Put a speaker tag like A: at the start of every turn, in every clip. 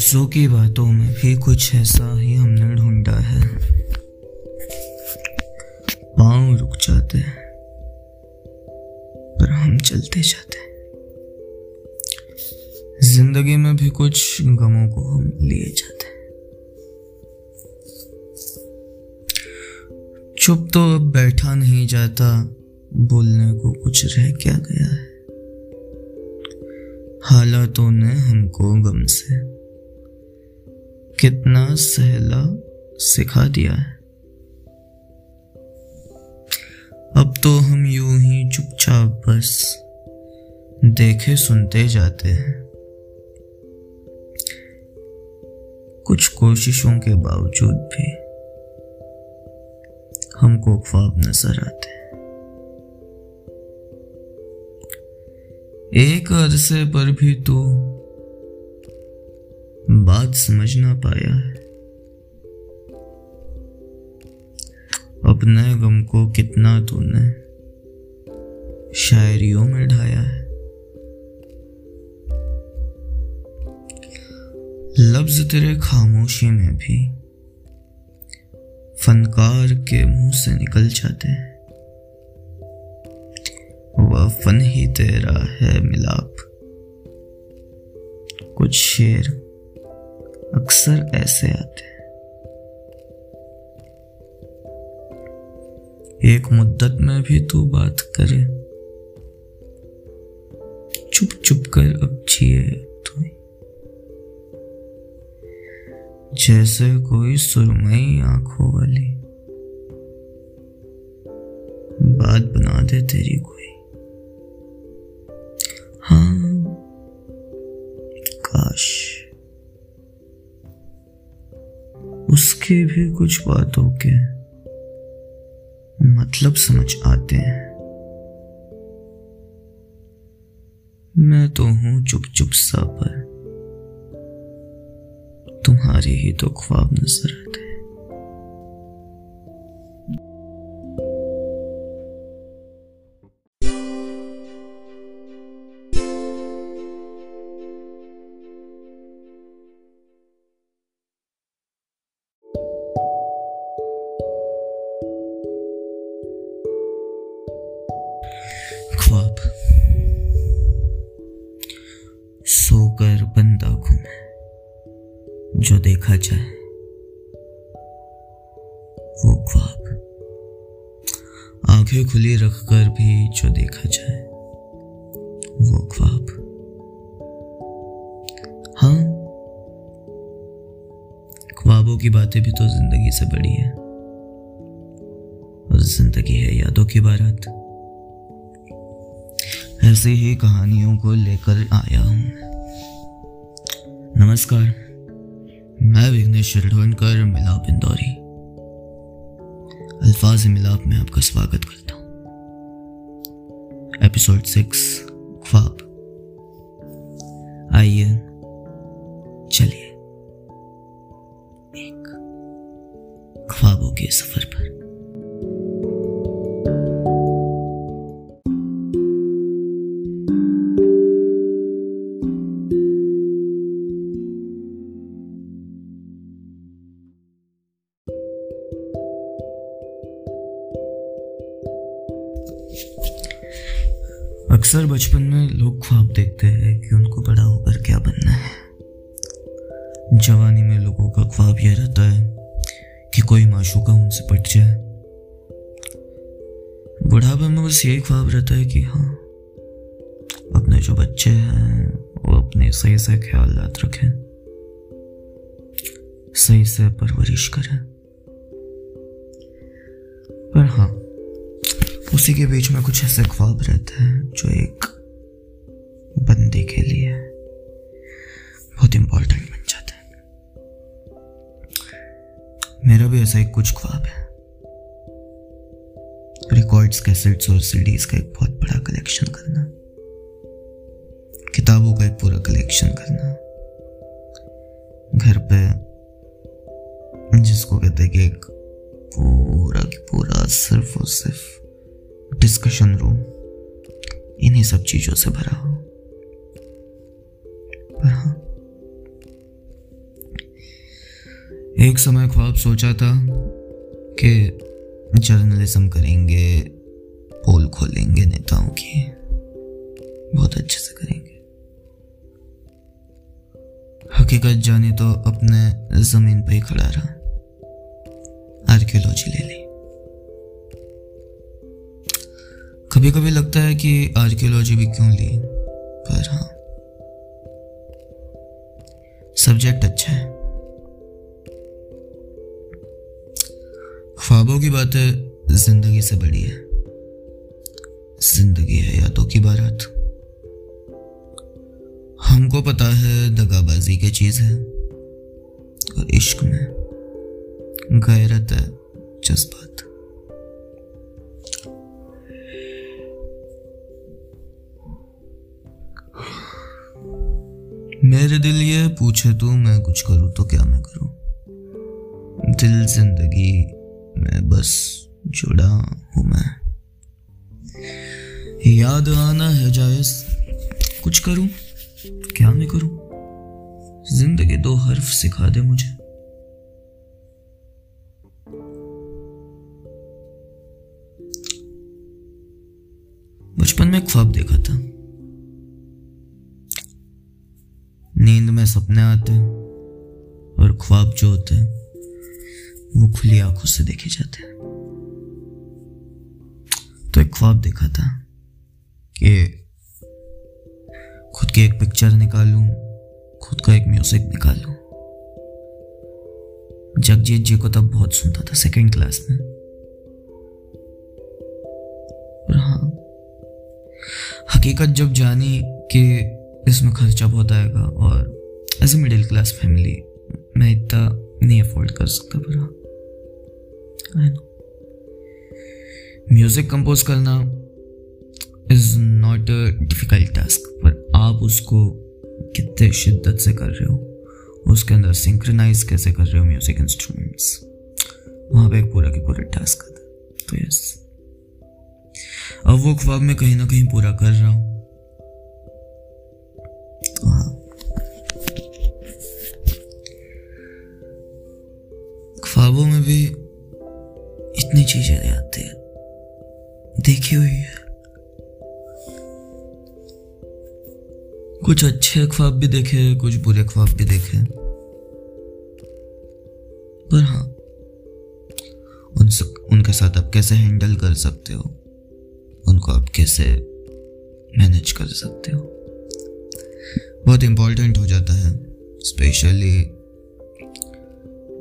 A: लफ्जों की बातों में भी कुछ ऐसा ही हमने ढूंढा है। पाँव रुक जाते हैं, पर हम चलते जाते हैं। ज़िंदगी में भी कुछ गमों को हम लिए जाते हैं। चुप तो अब बैठा नहीं जाता, बोलने को कुछ रह क्या गया है? हालातों ने हमको गम से कितना सहला सिखा दिया है। अब तो हम यूँ ही चुपचाप बस देखे सुनते जाते हैं। कुछ कोशिशों के बावजूद भी हमको ख्वाब नज़र आते हैं। एक अरसे पर भी तो बात समझ ना पाया। है अपने गम को कितना तूने शायरियों में ढाया है। लफ्ज तेरे खामोशी में भी फनकार के मुँह से निकल जाते हैं। वह फन ही तेरा है मिलाप। कुछ शेर अक्सर ऐसे आते हैं। एक मुद्दत में भी तू बात करे। चुप चुप कर अब जिए तू जैसे कोई सुरमई आँखों वाली। बात बना दे तेरी कोई। उसके भी कुछ बातों के मतलब समझ आते हैं। मैं तो हूँ चुप चुप सा, पर तुम्हारे ही तो ख्वाब नज़र आते हैं। जो देखा जाए, वो ख्वाब। आँखें खुली रखकर भी जो देखा जाए, वो ख्वाब। हाँ ख्वाबों की बातें भी तो ज़िंदगी से बड़ी है। और ज़िंदगी है यादों की बारात। ऐसी ही कहानियों को लेकर आया हूँ। नमस्कार। मैं विघ्नेश शिरढोनकर मिलाप इंदौरी। अल्फाज मिलाप में आपका स्वागत करता हूँ। एपिसोड सिक्स, ख्वाब। आइए, चलिए। एक ख्वाबों के सफ़र पर। बचपन में लोग ख्वाब देखते हैं कि उनको बड़ा होकर क्या बनना है। जवानी में लोगों का ख्वाब यह रहता है कि कोई माशूका उनसे पट जाए। बुढ़ापे में बस यही ख्वाब रहता है कि हाँ अपने जो बच्चे हैं, वो अपने सही से ख्याल रखें, सही से परवरिश करें। पर हाँ उसी के बीच में कुछ ऐसे ख्वाब रहते हैं जो एक बंदे के लिए बहुत इंपॉर्टेंट बन जाते हैं। मेरा भी ऐसा एक कुछ ख्वाब है। रिकॉर्ड्स कैसेट्स और सीडीज का एक बहुत बड़ा कलेक्शन करना। किताबों का एक पूरा कलेक्शन करना। घर पे जिसको कहते हैं कि एक पूरा की पूरा सिर्फ़ और सिर्फ़ डिस्कशन रूम इन्हीं सब चीज़ों से भरा हो। पर हाँ। एक समय ख्वाब सोचा था कि जर्नलिज्म करेंगे पोल खोलेंगे नेताओं की। बहुत अच्छे से करेंगे। हकीकत जानी तो अपने ज़मीन पर ही खड़ा रहा। आर्कियोलॉजी ले ली। कभी कभी लगता है कि आर्कियोलॉजी भी क्यों ली? पर हाँ। सब्जेक्ट अच्छा है। ख्वाबों की बातें ज़िंदगी से बड़ी है। ज़िंदगी है यादों की बारात। हमको पता है दगाबाजी की चीज़ है। और इश्क में गैरत है जज्बात। मेरे दिल ये पूछे, तू मैं कुछ करूँ तो क्या मैं करूँ? दिल ज़िंदगी मैं बस जुड़ा हूँ मैं। याद आना है जायज़। कुछ करूँ? क्या मैं करूँ? ज़िंदगी दो हर्फ सिखा दे मुझे। बचपन में ख्वाब देखा था। में सपने आते हैं और ख्वाब जो होते हैं, वो खुली आँखों से देखे जाते हैं। तो एक ख्वाब देखा था कि खुद की एक पिक्चर निकालूं, खुद का एक म्यूज़िक निकालूं। जगजीत जी को तब बहुत सुनता था सेकंड क्लास में। और हाँ हकीकत जब जानी कि इसमें खर्चा बहुत आएगा और as a middle class family मैं इतना नहीं अफोर्ड कर सकता पर म्यूज़िक कंपोज करना is not a difficult task पर आप उसको कितने शिद्दत से कर रहे हो? उसके अंदर सिंक्रनाइज कैसे कर रहे हो म्यूज़िक इंस्ट्रूमेंट्स वहाँ पे एक पूरा के पूरा टास्क आता तो यस अब वो ख्वाब में कहीं ना कहीं पूरा कर रहा हूँ। इतनी चीज़ें आती है। देखी हुई है। कुछ अच्छे ख्वाब भी देखे कुछ बुरे ख्वाब भी देखे पर हाँ उन उनके साथ आप कैसे हैंडल कर सकते हो? उनको आप कैसे मैनेज कर सकते हो? बहुत इंपॉर्टेंट हो जाता है स्पेशली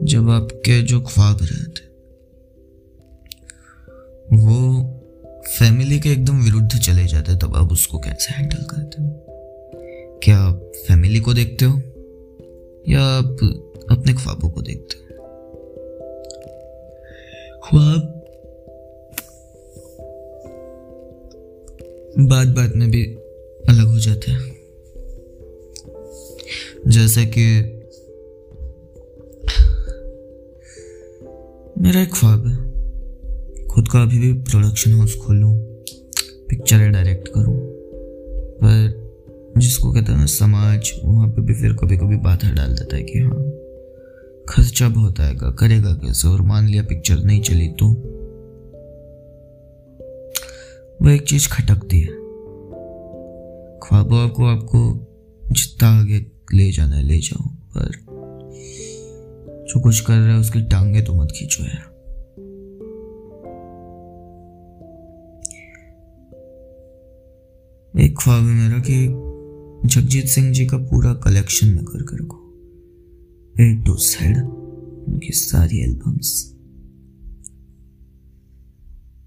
A: जब आपके जो ख्वाब रहते फैमिली के एकदम विरुद्ध चले जाते, तब आप उसको कैसे हैंडल करते? हो क्या आप फैमिली को देखते हो? या आप अपने ख्वाबों को देखते हो? ख्वाब? बात बात में भी अलग हो जाते हैं। जैसे कि मेरा एक ख्वाब है। खुद का अभी भी प्रोडक्शन हाउस खोलूँ पिक्चरें डायरेक्ट करूँ, पर जिसको कहते हैं ना समाज, वहाँ पे भी फिर कभी कभी बाधा डाल देता है कि हाँ खर्चा बहुत आएगा, करेगा कैसे? और मान लिया पिक्चर नहीं चली तो? वो एक चीज़ खटकती है। ख्वाबों को आपको जितना आगे ले जाना है, ले जाओ, पर जो कुछ कर रहा है उसकी टांगे तो मत खींचो यार। एक ख्वाब है मेरा कि जगजीत सिंह जी का पूरा कलेक्शन मैं कर कर को ए टू साइड उनकी सारी एल्बम्स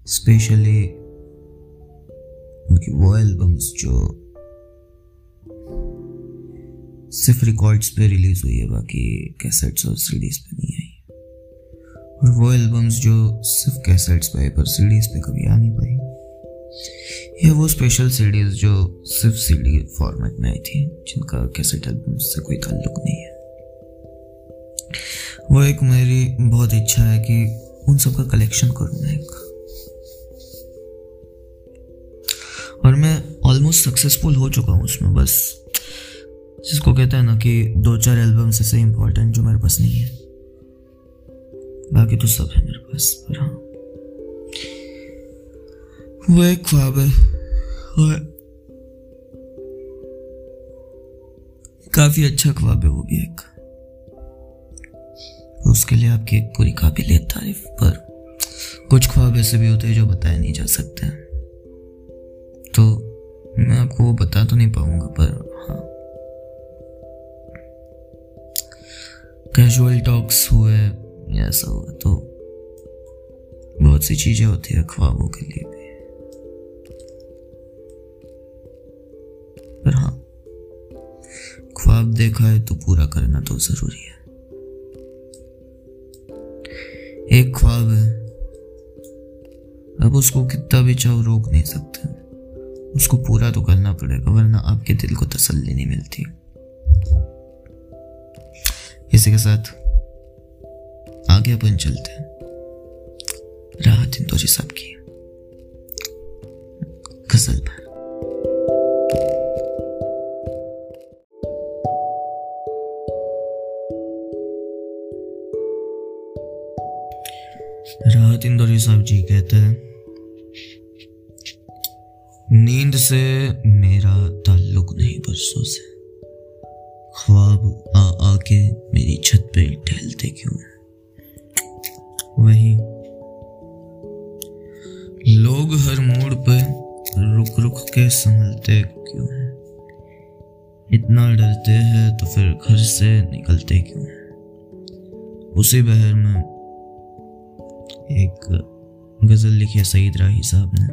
A: स्पेशली उनकी वो एल्बम्स जो सिर्फ़ रिकॉर्ड्स पे रिलीज़ हुई है, बाकी कैसेट्स और सीडीज पे नहीं आई। और वो एल्बम्स जो सिर्फ़ कैसेट्स पे पर सीडीज पे कभी आ नहीं पाई। या वो स्पेशल सीडीज जो सिर्फ़ सीडी फॉर्मेट में आई थी, जिनका कैसेट एल्बम से कोई ताल्लुक नहीं है। वो एक मेरी बहुत इच्छा है कि उन सब का कलेक्शन करूँ मैं एक। और मैं ऑलमोस्ट सक्सेसफुल हो चुका हूँ उसमें, बस जिसको कहते हैं ना कि दो चार एल्बम्स ऐसे इंपॉर्टेंट जो मेरे पास नहीं है। बाकी तो सब है मेरे पास, पर हाँ। वो एक ख्वाब है वो काफ़ी अच्छा ख्वाब है वो भी एक। उसके लिए आपकी एक पूरी काबिलियत तारीफ़, पर कुछ ख्वाब ऐसे भी होते हैं जो बताए नहीं जा सकते। तो मैं आपको वो बता तो नहीं पाऊँगा, पर हाँ। कैजुअल टॉक्स हुए ऐसा हुआ तो बहुत सी चीज़ें होती है ख्वाबों के लिए भी। ख्वाब देखा है तो पूरा करना तो ज़रूरी है। एक ख्वाब है। अब उसको कितना भी चाहो रोक नहीं सकते। उसको पूरा तो करना पड़ेगा, वरना आपके दिल को तसल्ली नहीं मिलती। इसी के साथ आगे अपन चलते हैं। राहत इंदौरी साहब की। गज़ल पर। साहब जी कहते हैं, नींद से मेरा ताल्लुक नहीं बरसों से। ख्वाब आ आके मेरी छत पे टहलते क्यों वही लोग हर मोड़ पे रुक रुक के संभलते क्यों हैं? इतना डरते हैं तो फिर घर से निकलते क्यों हैं? उसी बहर में एक गज़ल लिखी है सईद राही साहब ने।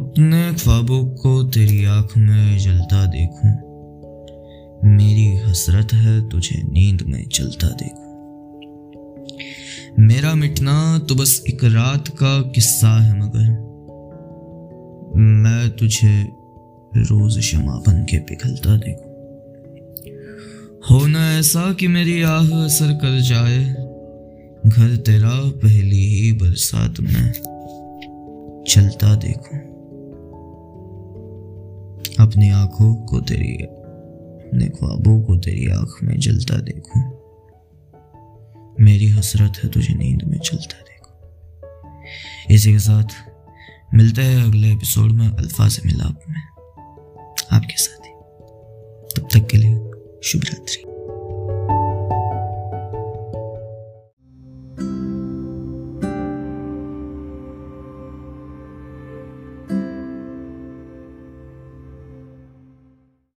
A: अपने ख्वाबों को तेरी आँख में जलता देखूँ। मेरी हसरत है तुझे नींद में चलता देखूँ। मेरा मिटना तो बस एक रात का किस्सा है मगर मैं तुझे रोज शमा बन के पिघलता देखूँ। होना ऐसा कि मेरी आह असर कर जाए घर तेरा पहली ही बरसात में चलता देखूँ। अपनी आँखों को तेरी, अपने ख्वाबों को तेरी आँख में जलता देखूँ। मेरी हसरत है तुझे नींद में चलता देखूँ। इसी के साथ मिलते हैं अगले एपिसोड में अल्फाज मिलाप में। आपके साथ ही। तब तक के लिए शुभ रात्रि